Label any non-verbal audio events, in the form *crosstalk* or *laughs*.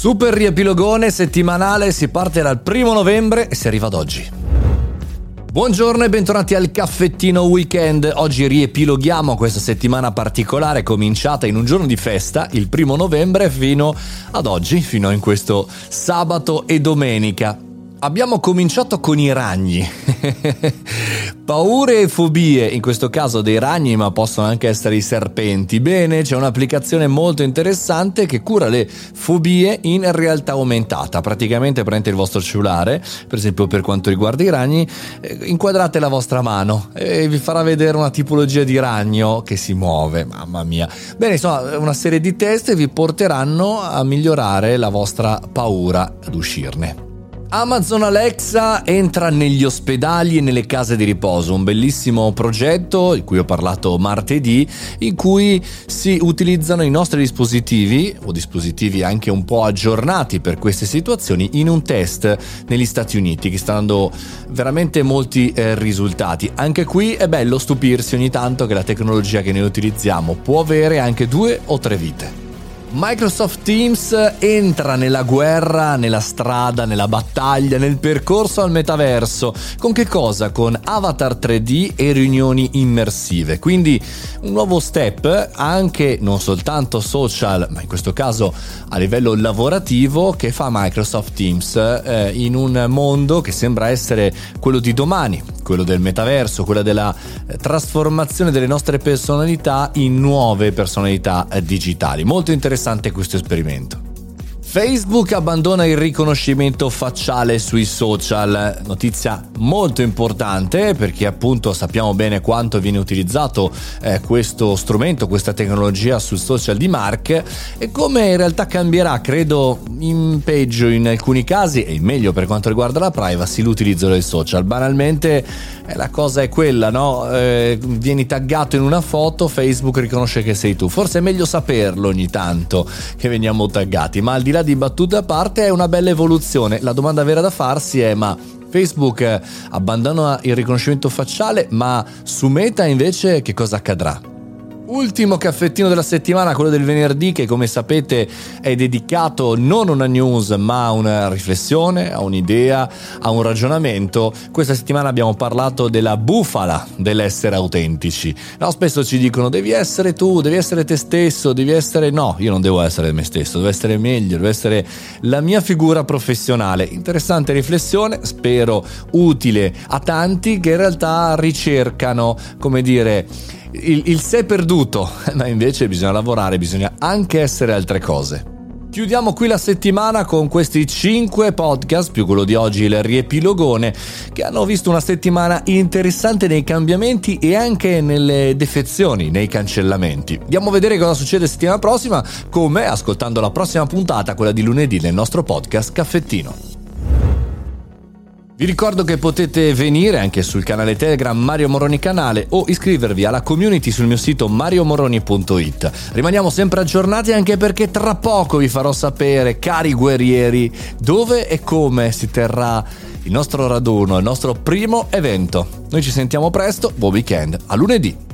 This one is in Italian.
Super riepilogone settimanale, si parte dal primo novembre e si arriva ad oggi. Buongiorno e bentornati al caffettino weekend. Oggi riepiloghiamo questa settimana particolare cominciata in un giorno di festa, il primo novembre, fino ad oggi, fino in questo sabato e domenica. Abbiamo cominciato con i ragni. *laughs* Paure e fobie, in questo caso dei ragni, ma possono anche essere i serpenti. Bene, c'è un'applicazione molto interessante che cura le fobie in realtà aumentata. Praticamente prendete il vostro cellulare, per esempio per quanto riguarda i ragni, eh, inquadrate la vostra mano e vi farà vedere una tipologia di ragno che si muove. Mamma mia. Bene, insomma, una serie di test vi porteranno a migliorare la vostra paura ad uscirne. Amazon Alexa entra negli ospedali e nelle case di riposo, un bellissimo progetto di cui ho parlato martedì, in cui si utilizzano i nostri dispositivi o dispositivi anche un po' aggiornati per queste situazioni in un test negli Stati Uniti che sta dando veramente molti eh, risultati. Anche qui è bello stupirsi ogni tanto che la tecnologia che noi utilizziamo può avere anche due o tre vite. Microsoft Teams entra nella guerra, nella strada, nella battaglia, nel percorso al metaverso. Con che cosa? Con avatar 3D e riunioni immersive. Quindi un nuovo step anche non soltanto social, ma in questo caso a livello lavorativo che fa Microsoft Teams eh, in un mondo che sembra essere quello di domani, quello del metaverso, quella della eh, trasformazione delle nostre personalità in nuove personalità eh, digitali. Molto interessante questo esperimento. Facebook abbandona il riconoscimento facciale sui social, notizia molto importante perché appunto sappiamo bene quanto viene utilizzato eh, questo strumento, questa tecnologia sul social di Mark e come in realtà cambierà, credo in peggio in alcuni casi e in meglio per quanto riguarda la privacy l'utilizzo del social. Banalmente eh, la cosa è quella, no? Eh, vieni taggato in una foto, Facebook riconosce che sei tu. Forse è meglio saperlo ogni tanto che veniamo taggati, ma al di là di battute a parte è una bella evoluzione. La domanda vera da farsi è ma Facebook eh, abbandona il riconoscimento facciale, ma su Meta invece che cosa accadrà? Ultimo caffettino della settimana, quello del venerdì, che come sapete è dedicato non a una news ma a una riflessione, a un'idea, a un ragionamento. Questa settimana abbiamo parlato della bufala dell'essere autentici. No, spesso ci dicono devi essere tu, devi essere te stesso, devi essere... No, io non devo essere me stesso, devo essere meglio, devo essere la mia figura professionale. Interessante riflessione, spero utile a tanti che in realtà ricercano, come dire, il, il sé perduto, *laughs* ma invece bisogna lavorare, bisogna anche essere altre cose. Chiudiamo qui la settimana con questi 5 podcast, più quello di oggi il riepilogone, che hanno visto una settimana interessante nei cambiamenti e anche nelle defezioni, nei cancellamenti. Andiamo a vedere cosa succede settimana prossima, come ascoltando la prossima puntata, quella di lunedì del nostro podcast Caffettino. Vi ricordo che potete venire anche sul canale Telegram Mario Moroni Canale o iscrivervi alla community sul mio sito mariomoroni.it. Rimaniamo sempre aggiornati anche perché tra poco vi farò sapere, cari guerrieri, dove e come si terrà il nostro raduno, il nostro primo evento. Noi ci sentiamo presto, buon weekend, a lunedì!